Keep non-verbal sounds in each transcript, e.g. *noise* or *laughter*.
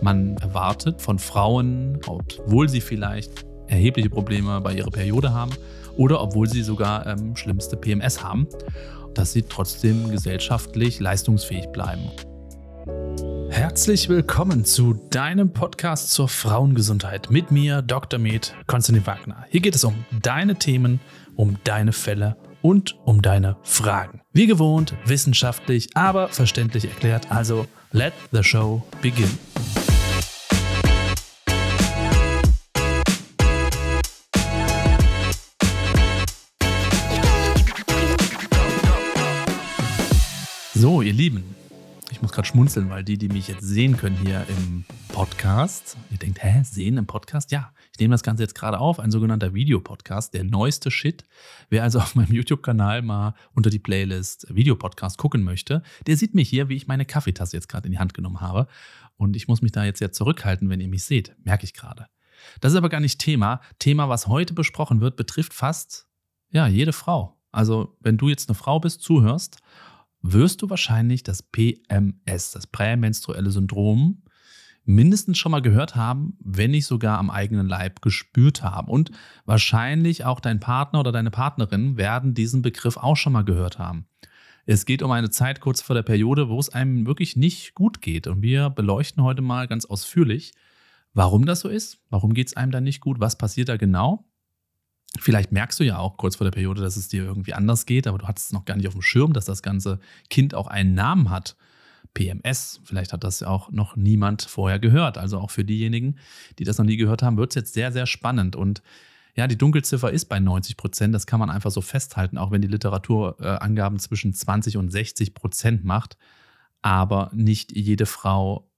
Man erwartet von Frauen, obwohl sie vielleicht erhebliche Probleme bei ihrer Periode haben oder obwohl sie sogar ähm, schlimmste PMS haben, dass sie trotzdem gesellschaftlich leistungsfähig bleiben. Herzlich willkommen zu deinem Podcast zur Frauengesundheit mit mir, Dr. Med Konstantin Wagner. Hier geht es um deine Themen, um deine Fälle und um deine Fragen. Wie gewohnt, wissenschaftlich, aber verständlich erklärt. Also, let the show begin. So, ihr Lieben, ich muss gerade schmunzeln, weil die, die mich jetzt sehen können hier im Podcast, ihr denkt, hä, sehen im Podcast? Ja, ich nehme das Ganze jetzt gerade auf, ein sogenannter Videopodcast, der neueste Shit. Wer also auf meinem YouTube-Kanal mal unter die Playlist Videopodcast gucken möchte, der sieht mich hier, wie ich meine Kaffeetasse jetzt gerade in die Hand genommen habe. Und ich muss mich da jetzt ja zurückhalten, wenn ihr mich seht, merke ich gerade. Das ist aber gar nicht Thema. Thema, was heute besprochen wird, betrifft fast, ja, jede Frau. Also, wenn du jetzt eine Frau bist, zuhörst wirst du wahrscheinlich das PMS, das prämenstruelle Syndrom, mindestens schon mal gehört haben, wenn nicht sogar am eigenen Leib gespürt haben. Und wahrscheinlich auch dein Partner oder deine Partnerin werden diesen Begriff auch schon mal gehört haben. Es geht um eine Zeit kurz vor der Periode, wo es einem wirklich nicht gut geht. Und wir beleuchten heute mal ganz ausführlich, warum das so ist, warum geht es einem da nicht gut, was passiert da genau Vielleicht merkst du ja auch kurz vor der Periode, dass es dir irgendwie anders geht, aber du hattest es noch gar nicht auf dem Schirm, dass das ganze Kind auch einen Namen hat. PMS, vielleicht hat das ja auch noch niemand vorher gehört. Also auch für diejenigen, die das noch nie gehört haben, wird es jetzt sehr, sehr spannend. Und ja, die Dunkelziffer ist bei 90 Prozent. Das kann man einfach so festhalten, auch wenn die Literatur äh, Angaben zwischen 20 und 60 Prozent macht. Aber nicht jede Frau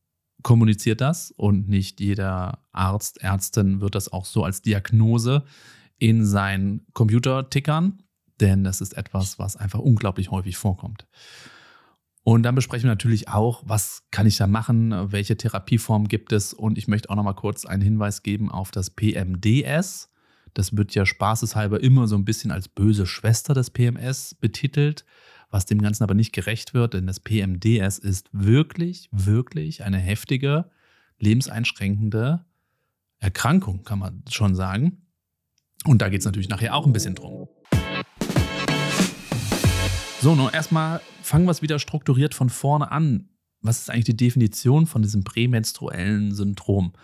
kommuniziert das und nicht jeder Arzt, Ärztin wird das auch so als Diagnose in seinen Computer tickern, denn das ist etwas, was einfach unglaublich häufig vorkommt. Und dann besprechen wir natürlich auch, was kann ich da machen, welche Therapieform gibt es und ich möchte auch noch mal kurz einen Hinweis geben auf das PMDS. Das wird ja spaßeshalber immer so ein bisschen als böse Schwester des PMS betitelt, was dem Ganzen aber nicht gerecht wird, denn das PMDS ist wirklich, wirklich eine heftige, lebenseinschränkende Erkrankung, kann man schon sagen. Und da geht es natürlich nachher auch ein bisschen drum. So, nun erstmal fangen wir es wieder strukturiert von vorne an. Was ist eigentlich die Definition von diesem prämenstruellen Syndrom?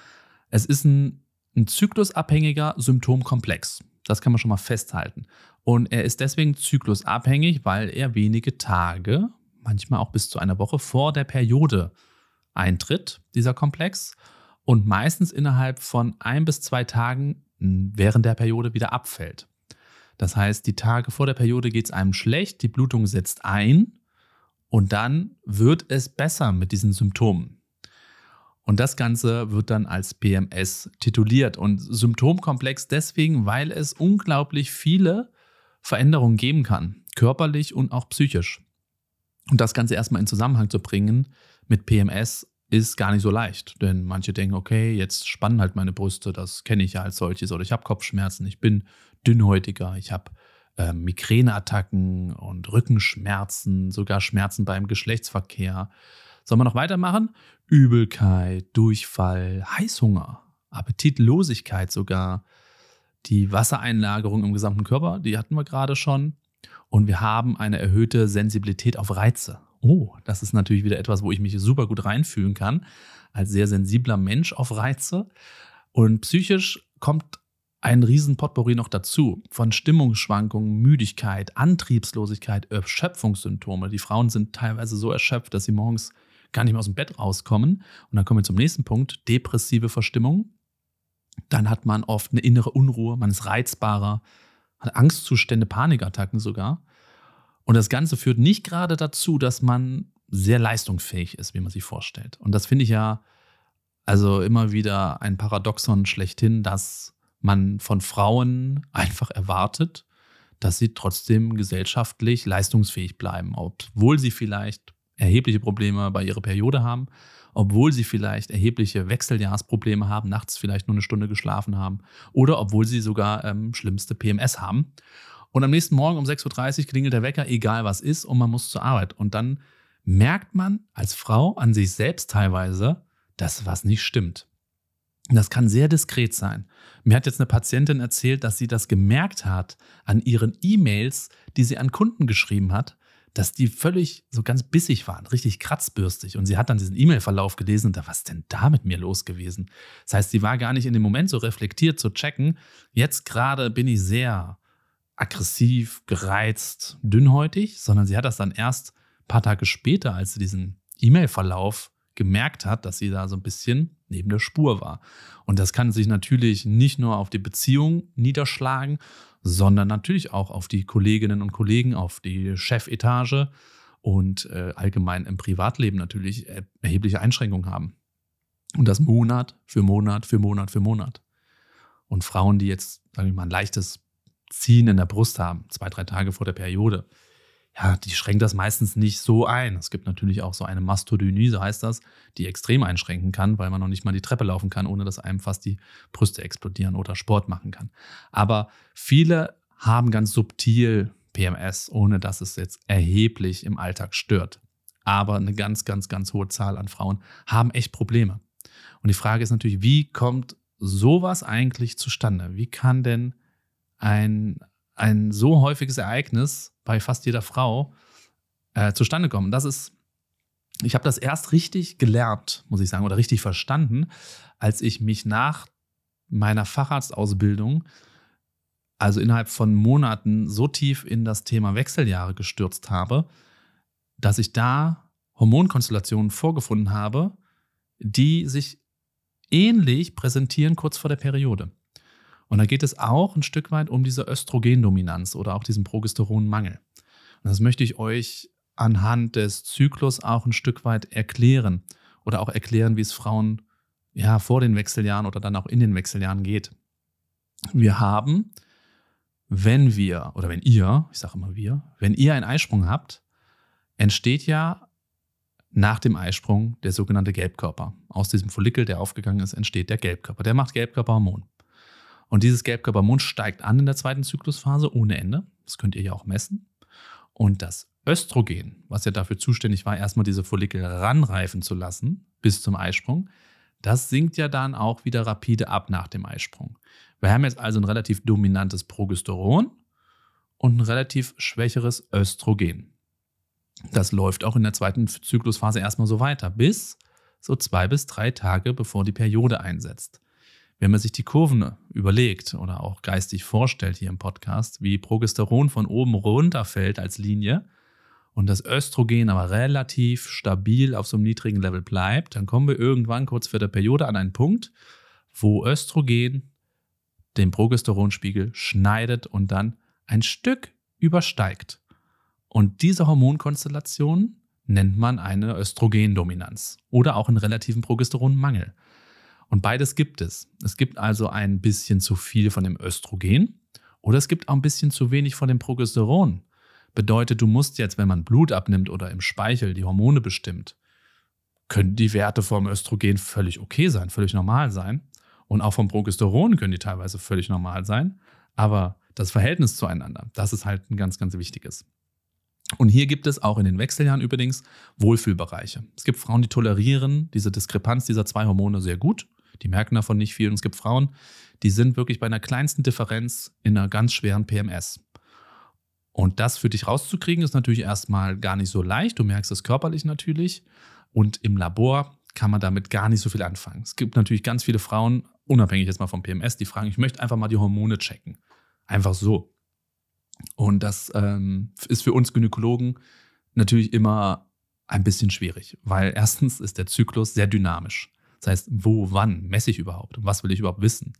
Es ist ein, ein zyklusabhängiger Symptomkomplex. Das kann man schon mal festhalten. Und er ist deswegen zyklusabhängig, weil er wenige Tage, manchmal auch bis zu einer Woche vor der Periode eintritt, dieser Komplex. Und meistens innerhalb von ein bis zwei Tagen während der Periode wieder abfällt. Das heißt, die Tage vor der Periode geht es einem schlecht, die Blutung setzt ein und dann wird es besser mit diesen Symptomen. Und das Ganze wird dann als PMS tituliert und symptomkomplex deswegen, weil es unglaublich viele Veränderungen geben kann, körperlich und auch psychisch. Und das Ganze erstmal in Zusammenhang zu bringen mit PMS ist gar nicht so leicht. Denn manche denken, okay, jetzt spannen halt meine Brüste, das kenne ich ja als solches. Oder ich habe Kopfschmerzen, ich bin dünnhäutiger, ich habe äh, Migräneattacken und Rückenschmerzen, sogar Schmerzen beim Geschlechtsverkehr. Sollen wir noch weitermachen? Übelkeit, Durchfall, Heißhunger, Appetitlosigkeit sogar. Die Wassereinlagerung im gesamten Körper, die hatten wir gerade schon. Und wir haben eine erhöhte Sensibilität auf Reize oh, das ist natürlich wieder etwas, wo ich mich super gut reinfühlen kann, als sehr sensibler Mensch auf Reize. Und psychisch kommt ein riesen Potpourri noch dazu von Stimmungsschwankungen, Müdigkeit, Antriebslosigkeit, Erschöpfungssymptome. Die Frauen sind teilweise so erschöpft, dass sie morgens gar nicht mehr aus dem Bett rauskommen. Und dann kommen wir zum nächsten Punkt, depressive Verstimmung. Dann hat man oft eine innere Unruhe, man ist reizbarer, hat Angstzustände, Panikattacken sogar. Und das Ganze führt nicht gerade dazu, dass man sehr leistungsfähig ist, wie man sich vorstellt. Und das finde ich ja also immer wieder ein Paradoxon schlechthin, dass man von Frauen einfach erwartet, dass sie trotzdem gesellschaftlich leistungsfähig bleiben, obwohl sie vielleicht erhebliche Probleme bei ihrer Periode haben, obwohl sie vielleicht erhebliche Wechseljahrsprobleme haben, nachts vielleicht nur eine Stunde geschlafen haben oder obwohl sie sogar ähm, schlimmste PMS haben. Und am nächsten Morgen um 6.30 Uhr klingelt der Wecker, egal was ist, und man muss zur Arbeit. Und dann merkt man als Frau an sich selbst teilweise, dass was nicht stimmt. Das kann sehr diskret sein. Mir hat jetzt eine Patientin erzählt, dass sie das gemerkt hat an ihren E-Mails, die sie an Kunden geschrieben hat, dass die völlig so ganz bissig waren, richtig kratzbürstig. Und sie hat dann diesen E-Mail-Verlauf gelesen und da, was denn da mit mir los gewesen? Das heißt, sie war gar nicht in dem Moment so reflektiert zu checken. Jetzt gerade bin ich sehr aggressiv, gereizt, dünnhäutig, sondern sie hat das dann erst ein paar Tage später, als sie diesen E-Mail-Verlauf gemerkt hat, dass sie da so ein bisschen neben der Spur war. Und das kann sich natürlich nicht nur auf die Beziehung niederschlagen, sondern natürlich auch auf die Kolleginnen und Kollegen, auf die Chefetage und äh, allgemein im Privatleben natürlich erhebliche Einschränkungen haben. Und das Monat für Monat für Monat für Monat. Und Frauen, die jetzt, sagen wir mal, ein leichtes Ziehen in der Brust haben, zwei, drei Tage vor der Periode, ja, die schränkt das meistens nicht so ein. Es gibt natürlich auch so eine Mastodynie, so heißt das, die extrem einschränken kann, weil man noch nicht mal die Treppe laufen kann, ohne dass einem fast die Brüste explodieren oder Sport machen kann. Aber viele haben ganz subtil PMS, ohne dass es jetzt erheblich im Alltag stört. Aber eine ganz, ganz, ganz hohe Zahl an Frauen haben echt Probleme. Und die Frage ist natürlich, wie kommt sowas eigentlich zustande? Wie kann denn ein, ein so häufiges Ereignis bei fast jeder Frau äh, zustande kommen. Das ist, ich habe das erst richtig gelernt, muss ich sagen, oder richtig verstanden, als ich mich nach meiner Facharztausbildung, also innerhalb von Monaten, so tief in das Thema Wechseljahre gestürzt habe, dass ich da Hormonkonstellationen vorgefunden habe, die sich ähnlich präsentieren kurz vor der Periode. Und da geht es auch ein Stück weit um diese Östrogendominanz oder auch diesen Progesteronmangel. Und das möchte ich euch anhand des Zyklus auch ein Stück weit erklären oder auch erklären, wie es Frauen ja vor den Wechseljahren oder dann auch in den Wechseljahren geht. Wir haben, wenn wir oder wenn ihr, ich sage immer wir, wenn ihr einen Eisprung habt, entsteht ja nach dem Eisprung der sogenannte Gelbkörper. Aus diesem Follikel, der aufgegangen ist, entsteht der Gelbkörper. Der macht Gelbkörperhormon. Und dieses Gelbkörperhormon steigt an in der zweiten Zyklusphase ohne Ende. Das könnt ihr ja auch messen. Und das Östrogen, was ja dafür zuständig war, erstmal diese Follikel ranreifen zu lassen bis zum Eisprung, das sinkt ja dann auch wieder rapide ab nach dem Eisprung. Wir haben jetzt also ein relativ dominantes Progesteron und ein relativ schwächeres Östrogen. Das läuft auch in der zweiten Zyklusphase erstmal so weiter, bis so zwei bis drei Tage bevor die Periode einsetzt. Wenn man sich die Kurven überlegt oder auch geistig vorstellt hier im Podcast, wie Progesteron von oben runterfällt als Linie und das Östrogen aber relativ stabil auf so einem niedrigen Level bleibt, dann kommen wir irgendwann kurz vor der Periode an einen Punkt, wo Östrogen den Progesteronspiegel schneidet und dann ein Stück übersteigt. Und diese Hormonkonstellation nennt man eine Östrogendominanz oder auch einen relativen Progesteronmangel. Und beides gibt es. Es gibt also ein bisschen zu viel von dem Östrogen oder es gibt auch ein bisschen zu wenig von dem Progesteron. Bedeutet, du musst jetzt, wenn man Blut abnimmt oder im Speichel die Hormone bestimmt, können die Werte vom Östrogen völlig okay sein, völlig normal sein. Und auch vom Progesteron können die teilweise völlig normal sein. Aber das Verhältnis zueinander, das ist halt ein ganz, ganz wichtiges. Und hier gibt es auch in den Wechseljahren übrigens Wohlfühlbereiche. Es gibt Frauen, die tolerieren diese Diskrepanz dieser zwei Hormone sehr gut die merken davon nicht viel. Und es gibt Frauen, die sind wirklich bei einer kleinsten Differenz in einer ganz schweren PMS. Und das für dich rauszukriegen, ist natürlich erstmal gar nicht so leicht. Du merkst es körperlich natürlich. Und im Labor kann man damit gar nicht so viel anfangen. Es gibt natürlich ganz viele Frauen, unabhängig jetzt mal vom PMS, die fragen, ich möchte einfach mal die Hormone checken. Einfach so. Und das ähm, ist für uns Gynäkologen natürlich immer ein bisschen schwierig, weil erstens ist der Zyklus sehr dynamisch. Das heißt, wo, wann messe ich überhaupt und was will ich überhaupt wissen?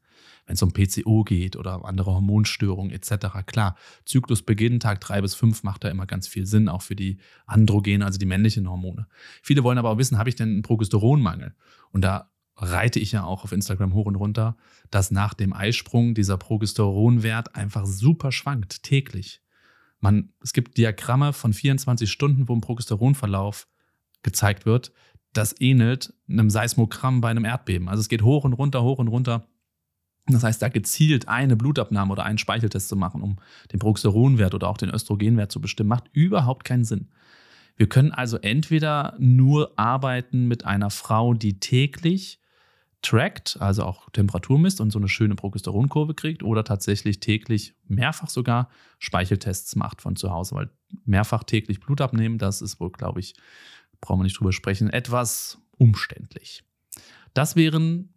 Wenn es um PCO geht oder andere Hormonstörungen etc. Klar, Zyklusbeginn, Tag drei bis fünf macht da immer ganz viel Sinn, auch für die Androgene, also die männlichen Hormone. Viele wollen aber auch wissen, habe ich denn einen Progesteronmangel? Und da reite ich ja auch auf Instagram hoch und runter, dass nach dem Eisprung dieser Progesteronwert einfach super schwankt, täglich. Man, es gibt Diagramme von 24 Stunden, wo ein Progesteronverlauf gezeigt wird, das ähnelt einem Seismogramm bei einem Erdbeben. Also es geht hoch und runter, hoch und runter. Das heißt, da gezielt eine Blutabnahme oder einen Speicheltest zu machen, um den Progesteronwert oder auch den Östrogenwert zu bestimmen, macht überhaupt keinen Sinn. Wir können also entweder nur arbeiten mit einer Frau, die täglich trackt, also auch Temperatur misst und so eine schöne Progesteronkurve kriegt oder tatsächlich täglich mehrfach sogar Speicheltests macht von zu Hause, weil mehrfach täglich Blut abnehmen, das ist wohl, glaube ich, brauchen wir nicht drüber sprechen, etwas umständlich. Das wären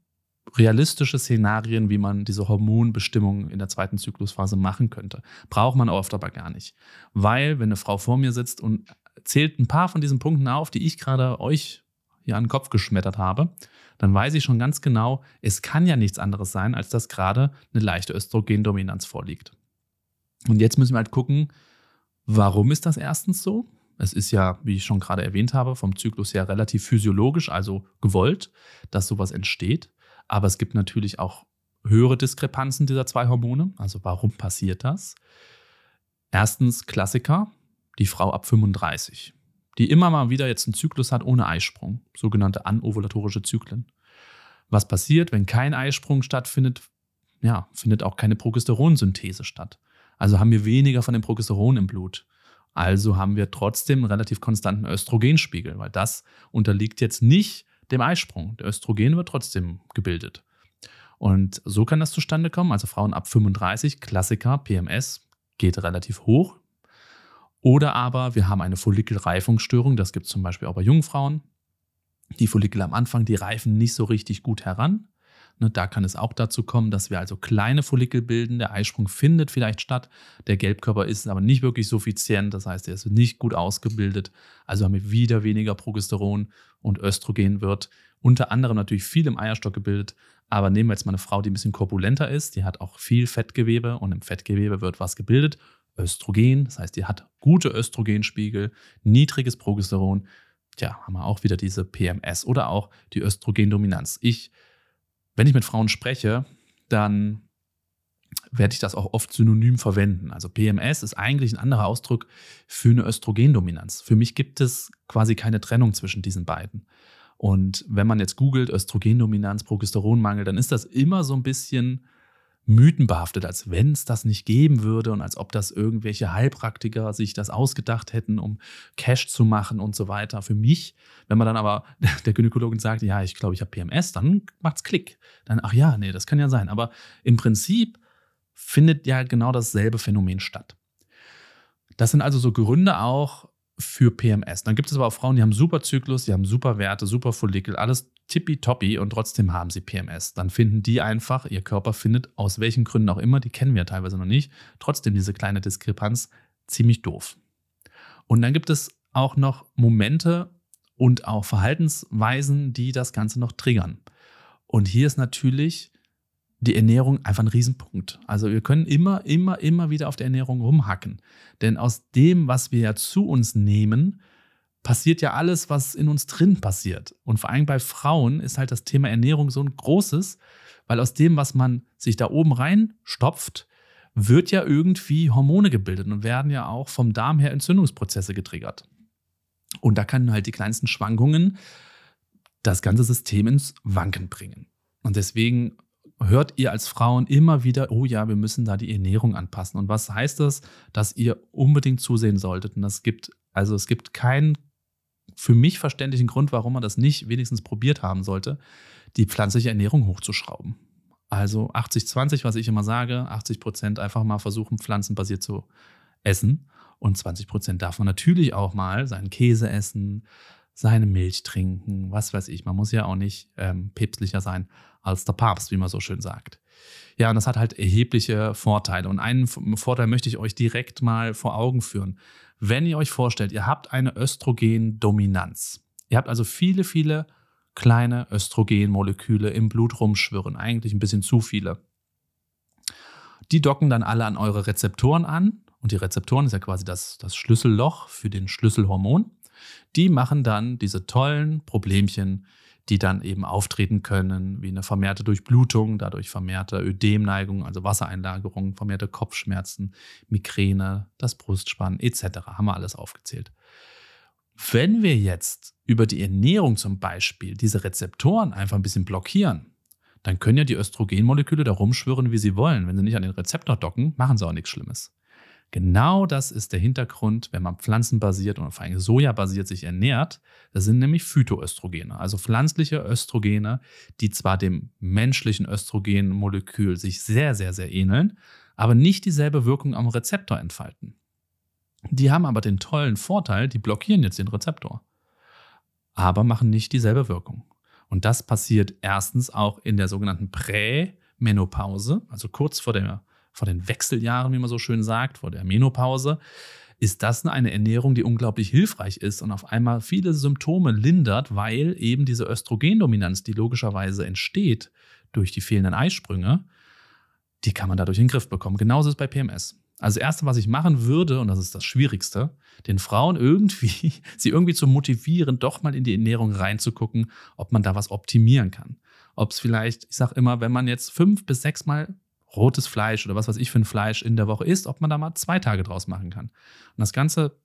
realistische Szenarien, wie man diese Hormonbestimmung in der zweiten Zyklusphase machen könnte. Braucht man oft aber gar nicht. Weil, wenn eine Frau vor mir sitzt und zählt ein paar von diesen Punkten auf, die ich gerade euch hier an den Kopf geschmettert habe, dann weiß ich schon ganz genau, es kann ja nichts anderes sein, als dass gerade eine leichte Östrogendominanz vorliegt. Und jetzt müssen wir halt gucken, warum ist das erstens so? Es ist ja, wie ich schon gerade erwähnt habe, vom Zyklus her relativ physiologisch, also gewollt, dass sowas entsteht. Aber es gibt natürlich auch höhere Diskrepanzen dieser zwei Hormone. Also warum passiert das? Erstens Klassiker, die Frau ab 35, die immer mal wieder jetzt einen Zyklus hat ohne Eisprung, sogenannte anovulatorische Zyklen. Was passiert, wenn kein Eisprung stattfindet? Ja, findet auch keine Progesteronsynthese statt. Also haben wir weniger von dem Progesteron im Blut. Also haben wir trotzdem einen relativ konstanten Östrogenspiegel, weil das unterliegt jetzt nicht dem Eisprung. Der Östrogen wird trotzdem gebildet. Und so kann das zustande kommen. Also Frauen ab 35, Klassiker, PMS, geht relativ hoch. Oder aber wir haben eine Follikelreifungsstörung, das gibt es zum Beispiel auch bei jungen Frauen. Die Follikel am Anfang, die reifen nicht so richtig gut heran. Ne, da kann es auch dazu kommen, dass wir also kleine Follikel bilden. Der Eisprung findet vielleicht statt. Der Gelbkörper ist aber nicht wirklich suffizient. Das heißt, er ist nicht gut ausgebildet. Also haben wir wieder weniger Progesteron und Östrogen wird unter anderem natürlich viel im Eierstock gebildet. Aber nehmen wir jetzt mal eine Frau, die ein bisschen korpulenter ist. Die hat auch viel Fettgewebe und im Fettgewebe wird was gebildet. Östrogen. Das heißt, die hat gute Östrogenspiegel, niedriges Progesteron. Tja, haben wir auch wieder diese PMS oder auch die Östrogendominanz. Ich wenn ich mit Frauen spreche, dann werde ich das auch oft synonym verwenden. Also PMS ist eigentlich ein anderer Ausdruck für eine Östrogendominanz. Für mich gibt es quasi keine Trennung zwischen diesen beiden. Und wenn man jetzt googelt Östrogendominanz, Progesteronmangel, dann ist das immer so ein bisschen mythenbehaftet, als wenn es das nicht geben würde und als ob das irgendwelche Heilpraktiker sich das ausgedacht hätten, um Cash zu machen und so weiter. Für mich, wenn man dann aber *laughs* der Gynäkologin sagt, ja, ich glaube, ich habe PMS, dann macht's Klick. Dann, ach ja, nee, das kann ja sein. Aber im Prinzip findet ja genau dasselbe Phänomen statt. Das sind also so Gründe auch für PMS. Dann gibt es aber auch Frauen, die haben super Zyklus, die haben super Werte, super Follikel, alles tippitoppi und trotzdem haben sie PMS. Dann finden die einfach, ihr Körper findet aus welchen Gründen auch immer, die kennen wir teilweise noch nicht, trotzdem diese kleine Diskrepanz ziemlich doof. Und dann gibt es auch noch Momente und auch Verhaltensweisen, die das Ganze noch triggern. Und hier ist natürlich die Ernährung einfach ein Riesenpunkt. Also wir können immer, immer, immer wieder auf der Ernährung rumhacken. Denn aus dem, was wir ja zu uns nehmen, passiert ja alles, was in uns drin passiert. Und vor allem bei Frauen ist halt das Thema Ernährung so ein großes, weil aus dem, was man sich da oben reinstopft, wird ja irgendwie Hormone gebildet und werden ja auch vom Darm her Entzündungsprozesse getriggert. Und da können halt die kleinsten Schwankungen das ganze System ins Wanken bringen. Und deswegen hört ihr als Frauen immer wieder, oh ja, wir müssen da die Ernährung anpassen. Und was heißt das? Dass ihr unbedingt zusehen solltet. Und das gibt, also es gibt keinen für mich verständlichen Grund, warum man das nicht wenigstens probiert haben sollte, die pflanzliche Ernährung hochzuschrauben. Also 80-20, was ich immer sage, 80 Prozent einfach mal versuchen, pflanzenbasiert zu essen. Und 20 Prozent darf man natürlich auch mal seinen Käse essen, seine Milch trinken, was weiß ich. Man muss ja auch nicht ähm, päpstlicher sein als der Papst, wie man so schön sagt. Ja, und das hat halt erhebliche Vorteile. Und einen Vorteil möchte ich euch direkt mal vor Augen führen. Wenn ihr euch vorstellt, ihr habt eine Östrogendominanz. Ihr habt also viele, viele kleine Östrogenmoleküle im Blut rumschwirren, eigentlich ein bisschen zu viele. Die docken dann alle an eure Rezeptoren an. Und die Rezeptoren ist ja quasi das, das Schlüsselloch für den Schlüsselhormon. Die machen dann diese tollen Problemchen, die dann eben auftreten können, wie eine vermehrte Durchblutung, dadurch vermehrte Ödemneigung, also Wassereinlagerung, vermehrte Kopfschmerzen, Migräne, das Brustspannen etc. Haben wir alles aufgezählt. Wenn wir jetzt über die Ernährung zum Beispiel diese Rezeptoren einfach ein bisschen blockieren, dann können ja die Östrogenmoleküle da rumschwirren, wie sie wollen. Wenn sie nicht an den Rezeptor docken, machen sie auch nichts Schlimmes. Genau das ist der Hintergrund, wenn man pflanzenbasiert und vor allem sojabasiert sich ernährt. Das sind nämlich Phytoöstrogene, also pflanzliche Östrogene, die zwar dem menschlichen Östrogenmolekül sich sehr, sehr, sehr ähneln, aber nicht dieselbe Wirkung am Rezeptor entfalten. Die haben aber den tollen Vorteil, die blockieren jetzt den Rezeptor, aber machen nicht dieselbe Wirkung. Und das passiert erstens auch in der sogenannten Prämenopause, also kurz vor der vor den Wechseljahren, wie man so schön sagt, vor der Menopause, ist das eine Ernährung, die unglaublich hilfreich ist und auf einmal viele Symptome lindert, weil eben diese Östrogendominanz, die logischerweise entsteht durch die fehlenden Eisprünge, die kann man dadurch in den Griff bekommen. Genauso ist es bei PMS. Also das Erste, was ich machen würde, und das ist das Schwierigste, den Frauen irgendwie, *laughs* sie irgendwie zu motivieren, doch mal in die Ernährung reinzugucken, ob man da was optimieren kann. Ob es vielleicht, ich sage immer, wenn man jetzt fünf bis sechs Mal rotes Fleisch oder was weiß ich für ein Fleisch in der Woche isst, ob man da mal zwei Tage draus machen kann. Und das Ganze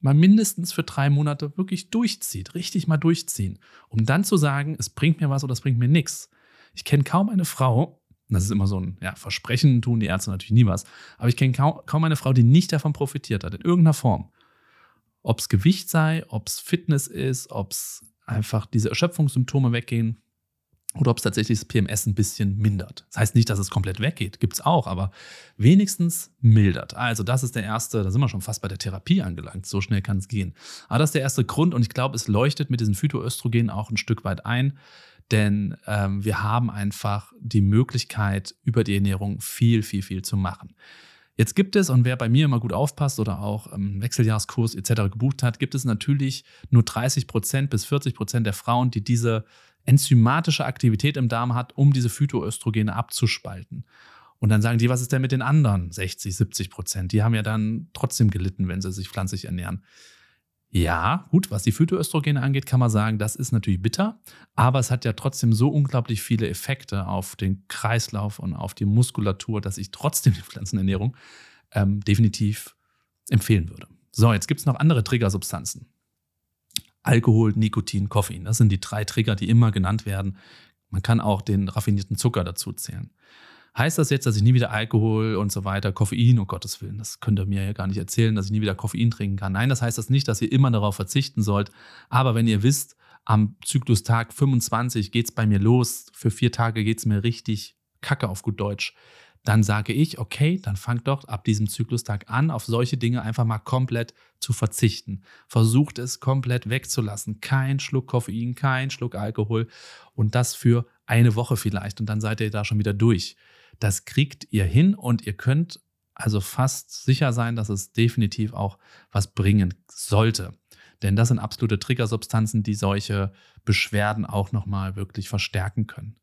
mal mindestens für drei Monate wirklich durchzieht, richtig mal durchziehen, um dann zu sagen, es bringt mir was oder es bringt mir nichts. Ich kenne kaum eine Frau, das ist immer so ein ja, Versprechen, tun die Ärzte natürlich nie was, aber ich kenne kaum, kaum eine Frau, die nicht davon profitiert hat, in irgendeiner Form. Ob es Gewicht sei, ob es Fitness ist, ob es einfach diese Erschöpfungssymptome weggehen, oder ob es tatsächlich das PMS ein bisschen mindert. Das heißt nicht, dass es komplett weggeht, gibt es auch, aber wenigstens mildert. Also das ist der erste, da sind wir schon fast bei der Therapie angelangt, so schnell kann es gehen. Aber das ist der erste Grund und ich glaube, es leuchtet mit diesen Phytoöstrogenen auch ein Stück weit ein, denn ähm, wir haben einfach die Möglichkeit, über die Ernährung viel, viel, viel zu machen. Jetzt gibt es, und wer bei mir immer gut aufpasst oder auch im Wechseljahreskurs etc. gebucht hat, gibt es natürlich nur 30 Prozent bis 40 Prozent der Frauen, die diese enzymatische Aktivität im Darm hat, um diese Phytoöstrogene abzuspalten. Und dann sagen die, was ist denn mit den anderen 60, 70 Prozent? Die haben ja dann trotzdem gelitten, wenn sie sich pflanzlich ernähren. Ja, gut, was die Phytoöstrogene angeht, kann man sagen, das ist natürlich bitter, aber es hat ja trotzdem so unglaublich viele Effekte auf den Kreislauf und auf die Muskulatur, dass ich trotzdem die Pflanzenernährung ähm, definitiv empfehlen würde. So, jetzt gibt es noch andere Triggersubstanzen. Alkohol, Nikotin, Koffein. Das sind die drei Trigger, die immer genannt werden. Man kann auch den raffinierten Zucker dazu zählen. Heißt das jetzt, dass ich nie wieder Alkohol und so weiter, Koffein, um Gottes Willen, das könnt ihr mir ja gar nicht erzählen, dass ich nie wieder Koffein trinken kann. Nein, das heißt das nicht, dass ihr immer darauf verzichten sollt. Aber wenn ihr wisst, am Zyklustag 25 geht es bei mir los, für vier Tage geht es mir richtig kacke auf gut Deutsch, dann sage ich, okay, dann fangt doch ab diesem Zyklustag an, auf solche Dinge einfach mal komplett zu verzichten. Versucht es komplett wegzulassen. Kein Schluck Koffein, kein Schluck Alkohol und das für eine Woche vielleicht und dann seid ihr da schon wieder durch. Das kriegt ihr hin und ihr könnt also fast sicher sein, dass es definitiv auch was bringen sollte. Denn das sind absolute Triggersubstanzen, die solche Beschwerden auch nochmal wirklich verstärken können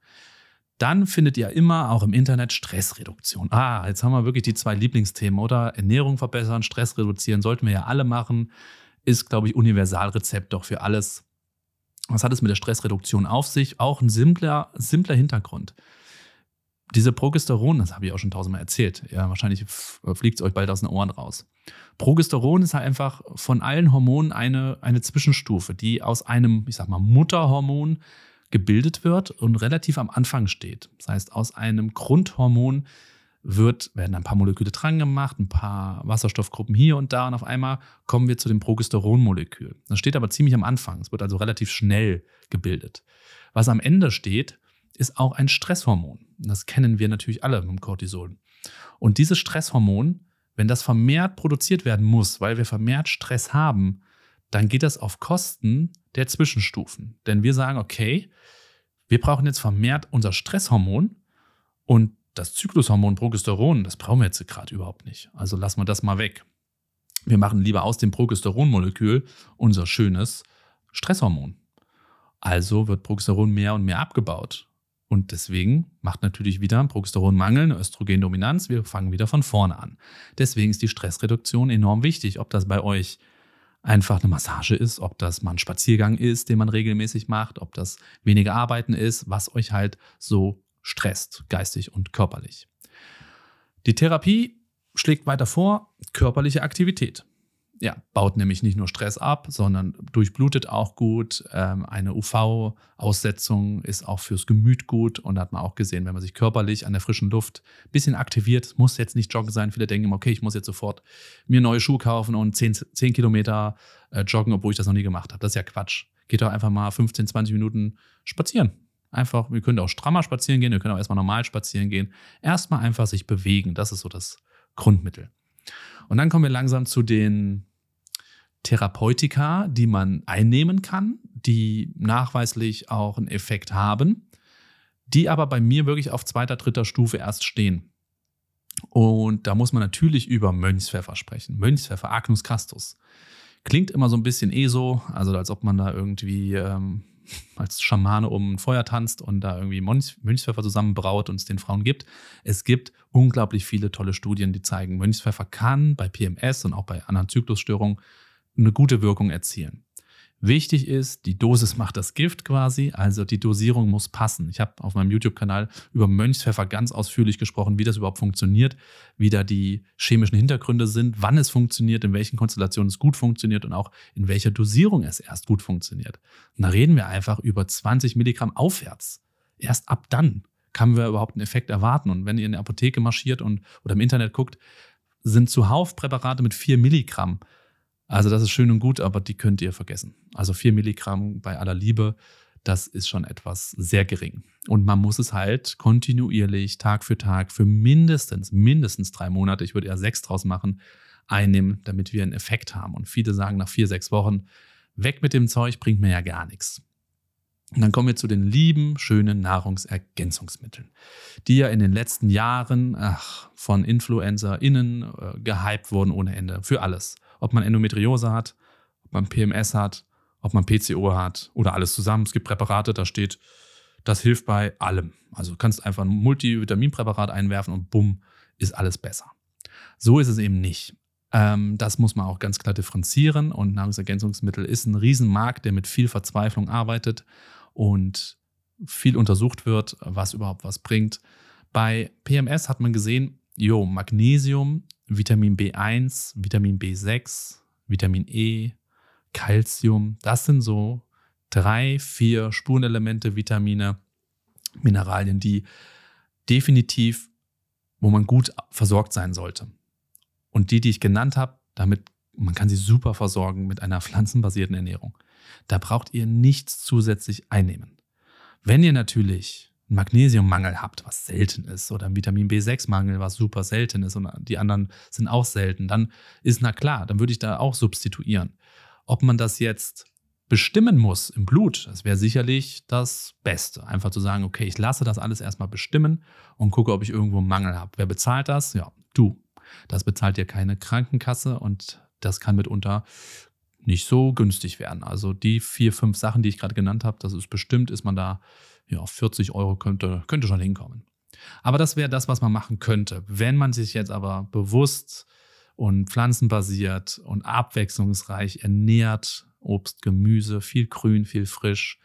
dann findet ihr immer auch im Internet Stressreduktion. Ah, jetzt haben wir wirklich die zwei Lieblingsthemen, oder? Ernährung verbessern, Stress reduzieren, sollten wir ja alle machen. Ist, glaube ich, Universalrezept doch für alles. Was hat es mit der Stressreduktion auf sich? Auch ein simpler, simpler Hintergrund. Diese Progesteron, das habe ich auch schon tausendmal erzählt, ja, wahrscheinlich fliegt es euch bald aus den Ohren raus. Progesteron ist halt einfach von allen Hormonen eine, eine Zwischenstufe, die aus einem, ich sag mal, Mutterhormon gebildet wird und relativ am Anfang steht. Das heißt, aus einem Grundhormon wird, werden ein paar Moleküle dran gemacht, ein paar Wasserstoffgruppen hier und da und auf einmal kommen wir zu dem Progesteronmolekül. Das steht aber ziemlich am Anfang. Es wird also relativ schnell gebildet. Was am Ende steht, ist auch ein Stresshormon. Das kennen wir natürlich alle mit dem Cortisol. Und dieses Stresshormon, wenn das vermehrt produziert werden muss, weil wir vermehrt Stress haben, dann geht das auf Kosten der Zwischenstufen. Denn wir sagen, okay, wir brauchen jetzt vermehrt unser Stresshormon und das Zyklushormon Progesteron, das brauchen wir jetzt gerade überhaupt nicht. Also lassen wir das mal weg. Wir machen lieber aus dem Progesteronmolekül unser schönes Stresshormon. Also wird Progesteron mehr und mehr abgebaut. Und deswegen macht natürlich wieder Progesteronmangel eine Östrogendominanz. Wir fangen wieder von vorne an. Deswegen ist die Stressreduktion enorm wichtig. Ob das bei euch einfach eine Massage ist, ob das mal ein Spaziergang ist, den man regelmäßig macht, ob das weniger Arbeiten ist, was euch halt so stresst, geistig und körperlich. Die Therapie schlägt weiter vor, körperliche Aktivität. Ja, baut nämlich nicht nur Stress ab, sondern durchblutet auch gut. Ähm, eine UV-Aussetzung ist auch fürs Gemüt gut und hat man auch gesehen, wenn man sich körperlich an der frischen Luft ein bisschen aktiviert, muss jetzt nicht joggen sein. Viele denken, okay, ich muss jetzt sofort mir neue Schuhe kaufen und 10, 10 Kilometer äh, joggen, obwohl ich das noch nie gemacht habe. Das ist ja Quatsch. Geht doch einfach mal 15, 20 Minuten spazieren. Einfach, wir können auch strammer spazieren gehen, wir können auch erstmal normal spazieren gehen. Erstmal einfach sich bewegen. Das ist so das Grundmittel. Und dann kommen wir langsam zu den Therapeutika, die man einnehmen kann, die nachweislich auch einen Effekt haben, die aber bei mir wirklich auf zweiter, dritter Stufe erst stehen. Und da muss man natürlich über Mönchspfeffer sprechen. Mönchspfeffer, Agnus castus. Klingt immer so ein bisschen eh so, also als ob man da irgendwie ähm, als Schamane um ein Feuer tanzt und da irgendwie Mönchspfeffer zusammenbraut und es den Frauen gibt. Es gibt unglaublich viele tolle Studien, die zeigen, Mönchspfeffer kann bei PMS und auch bei anderen Zyklusstörungen eine gute Wirkung erzielen. Wichtig ist, die Dosis macht das Gift quasi, also die Dosierung muss passen. Ich habe auf meinem YouTube-Kanal über Mönchspfeffer ganz ausführlich gesprochen, wie das überhaupt funktioniert, wie da die chemischen Hintergründe sind, wann es funktioniert, in welchen Konstellationen es gut funktioniert und auch in welcher Dosierung es erst gut funktioniert. Und da reden wir einfach über 20 Milligramm aufwärts. Erst ab dann kann wir überhaupt einen Effekt erwarten. Und wenn ihr in der Apotheke marschiert und oder im Internet guckt, sind zuhauf Präparate mit 4 Milligramm. Also das ist schön und gut, aber die könnt ihr vergessen. Also 4 Milligramm bei aller Liebe, das ist schon etwas sehr gering. Und man muss es halt kontinuierlich, Tag für Tag, für mindestens, mindestens drei Monate, ich würde eher sechs draus machen, einnehmen, damit wir einen Effekt haben. Und viele sagen nach vier, sechs Wochen, weg mit dem Zeug, bringt mir ja gar nichts. Und dann kommen wir zu den lieben, schönen Nahrungsergänzungsmitteln, die ja in den letzten Jahren ach, von InfluencerInnen äh, gehypt wurden ohne Ende. Für alles ob man Endometriose hat, ob man PMS hat, ob man PCO hat oder alles zusammen. Es gibt Präparate, da steht, das hilft bei allem. Also du kannst einfach ein Multivitaminpräparat einwerfen und bumm, ist alles besser. So ist es eben nicht. Ähm, das muss man auch ganz klar differenzieren und Nahrungsergänzungsmittel ist ein Riesenmarkt, der mit viel Verzweiflung arbeitet und viel untersucht wird, was überhaupt was bringt. Bei PMS hat man gesehen, jo, Magnesium Vitamin B1, Vitamin B6, Vitamin E, Calcium. Das sind so drei, vier Spurenelemente, Vitamine, Mineralien, die definitiv, wo man gut versorgt sein sollte. Und die, die ich genannt habe, damit man kann sie super versorgen mit einer pflanzenbasierten Ernährung. Da braucht ihr nichts zusätzlich einnehmen. Wenn ihr natürlich Magnesiummangel habt, was selten ist, oder ein Vitamin B6-Mangel, was super selten ist, und die anderen sind auch selten, dann ist na klar, dann würde ich da auch substituieren. Ob man das jetzt bestimmen muss im Blut, das wäre sicherlich das Beste. Einfach zu sagen, okay, ich lasse das alles erstmal bestimmen und gucke, ob ich irgendwo einen Mangel habe. Wer bezahlt das? Ja, du. Das bezahlt dir keine Krankenkasse und das kann mitunter nicht so günstig werden. Also die vier, fünf Sachen, die ich gerade genannt habe, das ist bestimmt, ist man da ja, 40 Euro könnte, könnte schon hinkommen. Aber das wäre das, was man machen könnte. Wenn man sich jetzt aber bewusst und pflanzenbasiert und abwechslungsreich ernährt, Obst, Gemüse, viel Grün, viel frisch,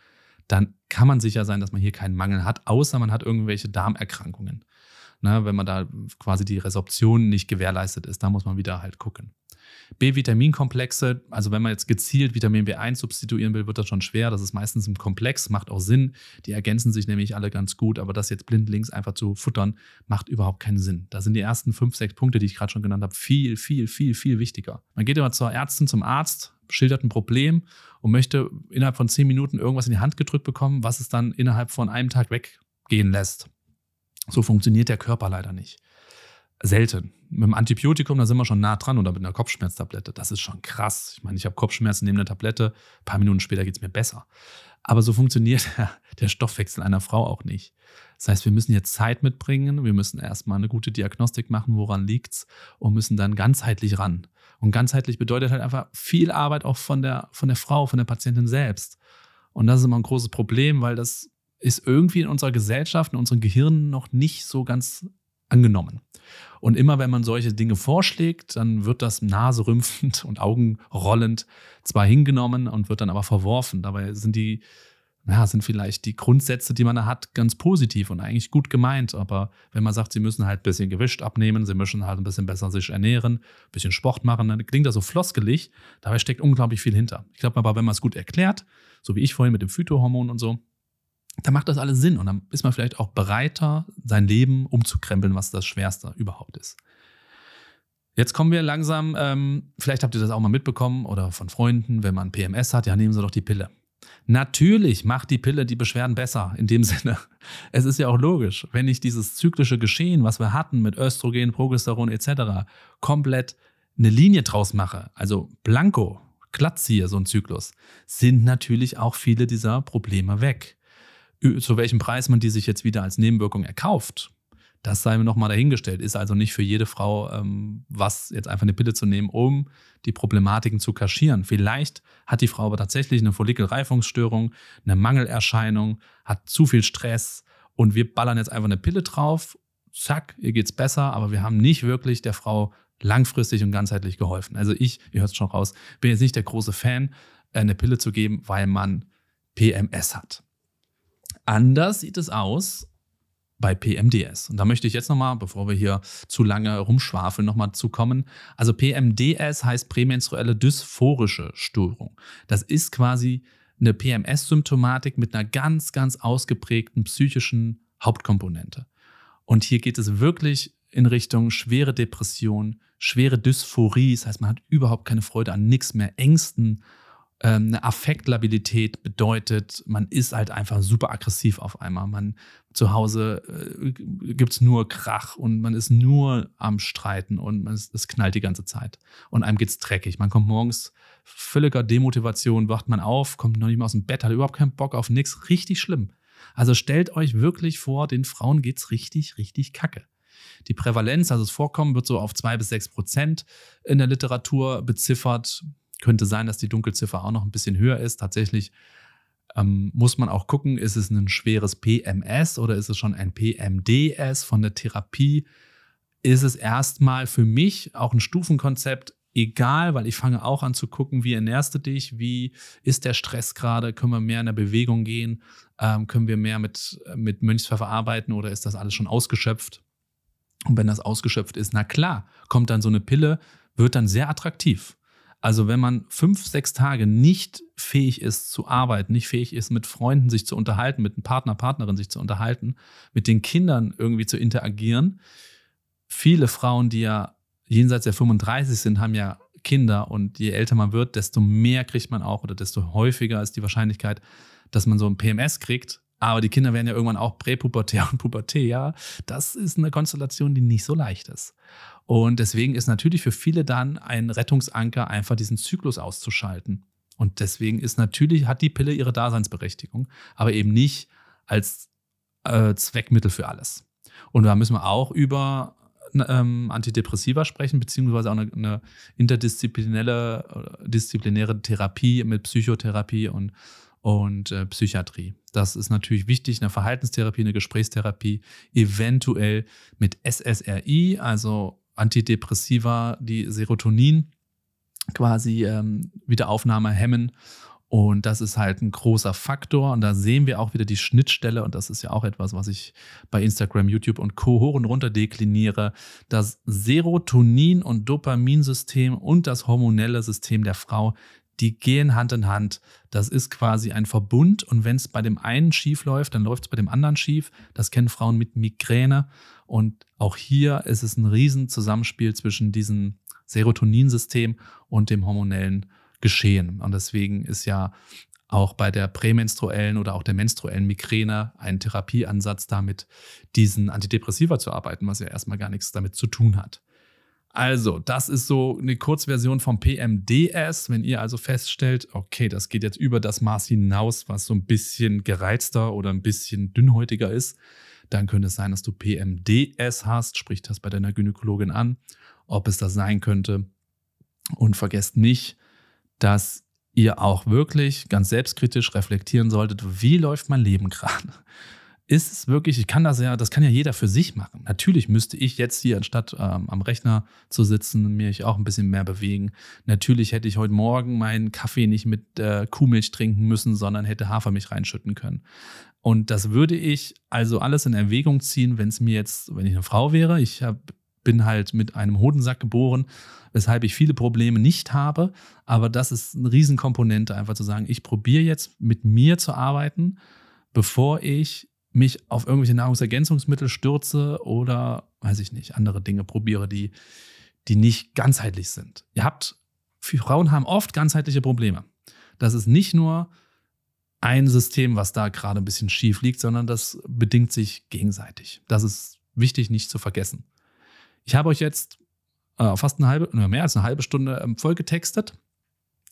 dann kann man sicher sein, dass man hier keinen Mangel hat, außer man hat irgendwelche Darmerkrankungen. Ne, wenn man da quasi die Resorption nicht gewährleistet ist, da muss man wieder halt gucken. B-Vitaminkomplexe, also wenn man jetzt gezielt Vitamin B1 substituieren will, wird das schon schwer. Das ist meistens im Komplex, macht auch Sinn. Die ergänzen sich nämlich alle ganz gut, aber das jetzt blindlings einfach zu futtern, macht überhaupt keinen Sinn. Da sind die ersten fünf, sechs Punkte, die ich gerade schon genannt habe, viel, viel, viel, viel wichtiger. Man geht immer zur Ärztin, zum Arzt, schildert ein Problem und möchte innerhalb von zehn Minuten irgendwas in die Hand gedrückt bekommen, was es dann innerhalb von einem Tag weggehen lässt. So funktioniert der Körper leider nicht selten. Mit dem Antibiotikum, da sind wir schon nah dran oder mit einer Kopfschmerztablette. Das ist schon krass. Ich meine, ich habe Kopfschmerzen, nehme eine Tablette, ein paar Minuten später geht es mir besser. Aber so funktioniert *laughs* der Stoffwechsel einer Frau auch nicht. Das heißt, wir müssen jetzt Zeit mitbringen, wir müssen erstmal eine gute Diagnostik machen, woran liegt's und müssen dann ganzheitlich ran. Und ganzheitlich bedeutet halt einfach viel Arbeit auch von der, von der Frau, von der Patientin selbst. Und das ist immer ein großes Problem, weil das ist irgendwie in unserer Gesellschaft, in unseren Gehirnen noch nicht so ganz angenommen. Und immer wenn man solche Dinge vorschlägt, dann wird das naserümpfend und augenrollend zwar hingenommen und wird dann aber verworfen. Dabei sind die ja, sind vielleicht die Grundsätze, die man da hat, ganz positiv und eigentlich gut gemeint. Aber wenn man sagt, sie müssen halt ein bisschen Gewicht abnehmen, sie müssen halt ein bisschen besser sich ernähren, ein bisschen Sport machen, dann klingt das so floskelig. Dabei steckt unglaublich viel hinter. Ich glaube aber, wenn man es gut erklärt, so wie ich vorhin mit dem Phytohormon und so, dann macht das alles Sinn und dann ist man vielleicht auch bereiter, sein Leben umzukrempeln, was das Schwerste überhaupt ist. Jetzt kommen wir langsam, ähm, vielleicht habt ihr das auch mal mitbekommen oder von Freunden, wenn man PMS hat, ja, nehmen Sie doch die Pille. Natürlich macht die Pille die Beschwerden besser, in dem *laughs* Sinne. Es ist ja auch logisch, wenn ich dieses zyklische Geschehen, was wir hatten mit Östrogen, Progesteron etc., komplett eine Linie draus mache, also blanko, glatt ziehe, so ein Zyklus, sind natürlich auch viele dieser Probleme weg. Zu welchem Preis man die sich jetzt wieder als Nebenwirkung erkauft, das sei mir nochmal dahingestellt. Ist also nicht für jede Frau ähm, was, jetzt einfach eine Pille zu nehmen, um die Problematiken zu kaschieren. Vielleicht hat die Frau aber tatsächlich eine Follikelreifungsstörung, eine Mangelerscheinung, hat zu viel Stress und wir ballern jetzt einfach eine Pille drauf. Zack, ihr geht's besser, aber wir haben nicht wirklich der Frau langfristig und ganzheitlich geholfen. Also ich, ihr hört es schon raus, bin jetzt nicht der große Fan, eine Pille zu geben, weil man PMS hat. Anders sieht es aus bei PMDS. Und da möchte ich jetzt nochmal, bevor wir hier zu lange rumschwafeln, nochmal zu kommen. Also PMDS heißt prämenstruelle dysphorische Störung. Das ist quasi eine PMS-Symptomatik mit einer ganz, ganz ausgeprägten psychischen Hauptkomponente. Und hier geht es wirklich in Richtung schwere Depression, schwere Dysphorie, das heißt, man hat überhaupt keine Freude an nichts mehr, Ängsten, ähm, eine Affektlabilität bedeutet, man ist halt einfach super aggressiv auf einmal. Man zu Hause äh, gibt es nur Krach und man ist nur am Streiten und man ist, es knallt die ganze Zeit. Und einem geht's dreckig. Man kommt morgens völliger Demotivation, wacht man auf, kommt noch nicht mehr aus dem Bett, hat überhaupt keinen Bock auf nichts. Richtig schlimm. Also stellt euch wirklich vor, den Frauen geht's richtig, richtig kacke. Die Prävalenz, also das Vorkommen, wird so auf zwei bis sechs Prozent in der Literatur beziffert. Könnte sein, dass die Dunkelziffer auch noch ein bisschen höher ist. Tatsächlich ähm, muss man auch gucken, ist es ein schweres PMS oder ist es schon ein PMDS von der Therapie? Ist es erstmal für mich auch ein Stufenkonzept, egal, weil ich fange auch an zu gucken, wie ernährst du dich, wie ist der Stress gerade, können wir mehr in der Bewegung gehen, ähm, können wir mehr mit, mit Mönchspfeffer arbeiten oder ist das alles schon ausgeschöpft? Und wenn das ausgeschöpft ist, na klar, kommt dann so eine Pille, wird dann sehr attraktiv. Also wenn man fünf, sechs Tage nicht fähig ist zu arbeiten, nicht fähig ist, mit Freunden sich zu unterhalten, mit einem Partner, Partnerin sich zu unterhalten, mit den Kindern irgendwie zu interagieren. Viele Frauen, die ja jenseits der 35 sind, haben ja Kinder und je älter man wird, desto mehr kriegt man auch oder desto häufiger ist die Wahrscheinlichkeit, dass man so ein PMS kriegt. Aber die Kinder werden ja irgendwann auch präpubertär und pubertär. Ja, das ist eine Konstellation, die nicht so leicht ist. Und deswegen ist natürlich für viele dann ein Rettungsanker, einfach diesen Zyklus auszuschalten. Und deswegen ist natürlich, hat die Pille ihre Daseinsberechtigung, aber eben nicht als äh, Zweckmittel für alles. Und da müssen wir auch über ähm, Antidepressiva sprechen, beziehungsweise auch eine, eine interdisziplinäre disziplinäre Therapie mit Psychotherapie und, und äh, Psychiatrie. Das ist natürlich wichtig, eine Verhaltenstherapie, eine Gesprächstherapie, eventuell mit SSRI, also Antidepressiva, die Serotonin quasi ähm, Wiederaufnahme hemmen. Und das ist halt ein großer Faktor. Und da sehen wir auch wieder die Schnittstelle. Und das ist ja auch etwas, was ich bei Instagram, YouTube und Co. hoch und runter dekliniere. Das Serotonin- und Dopaminsystem und das hormonelle System der Frau, die gehen Hand in Hand. Das ist quasi ein Verbund. Und wenn es bei dem einen schief läuft, dann läuft es bei dem anderen schief. Das kennen Frauen mit Migräne. Und auch hier ist es ein Riesenzusammenspiel zwischen diesem Serotoninsystem und dem hormonellen Geschehen. Und deswegen ist ja auch bei der prämenstruellen oder auch der menstruellen Migräne ein Therapieansatz damit, diesen Antidepressiva zu arbeiten, was ja erstmal gar nichts damit zu tun hat. Also, das ist so eine Kurzversion vom PMDS. Wenn ihr also feststellt, okay, das geht jetzt über das Maß hinaus, was so ein bisschen gereizter oder ein bisschen dünnhäutiger ist, dann könnte es sein, dass du PMDS hast. Sprich das bei deiner Gynäkologin an, ob es das sein könnte. Und vergesst nicht, dass ihr auch wirklich ganz selbstkritisch reflektieren solltet, wie läuft mein Leben gerade? Ist es wirklich, ich kann das ja, das kann ja jeder für sich machen. Natürlich müsste ich jetzt hier, anstatt ähm, am Rechner zu sitzen, mich auch ein bisschen mehr bewegen. Natürlich hätte ich heute Morgen meinen Kaffee nicht mit äh, Kuhmilch trinken müssen, sondern hätte Hafermilch reinschütten können. Und das würde ich also alles in Erwägung ziehen, wenn es mir jetzt, wenn ich eine Frau wäre, ich hab, bin halt mit einem Hodensack geboren, weshalb ich viele Probleme nicht habe. Aber das ist eine Riesenkomponente, einfach zu sagen, ich probiere jetzt mit mir zu arbeiten, bevor ich mich auf irgendwelche Nahrungsergänzungsmittel stürze oder, weiß ich nicht, andere Dinge probiere, die, die nicht ganzheitlich sind. Ihr habt, Frauen haben oft ganzheitliche Probleme. Das ist nicht nur ein System, was da gerade ein bisschen schief liegt, sondern das bedingt sich gegenseitig. Das ist wichtig nicht zu vergessen. Ich habe euch jetzt äh, fast eine halbe, mehr als eine halbe Stunde ähm, vollgetextet.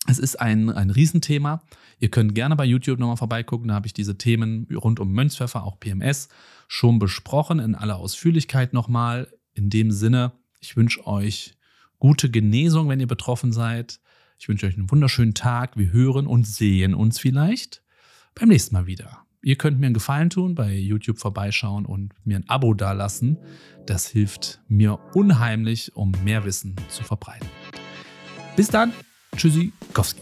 Es ist ein, ein Riesenthema. Ihr könnt gerne bei YouTube nochmal vorbeigucken. Da habe ich diese Themen rund um Mönchspfeffer, auch PMS, schon besprochen in aller Ausführlichkeit nochmal. In dem Sinne, ich wünsche euch gute Genesung, wenn ihr betroffen seid. Ich wünsche euch einen wunderschönen Tag. Wir hören und sehen uns vielleicht beim nächsten Mal wieder. Ihr könnt mir einen Gefallen tun, bei YouTube vorbeischauen und mir ein Abo dalassen. Das hilft mir unheimlich, um mehr Wissen zu verbreiten. Bis dann. Tschüssi, Kowski.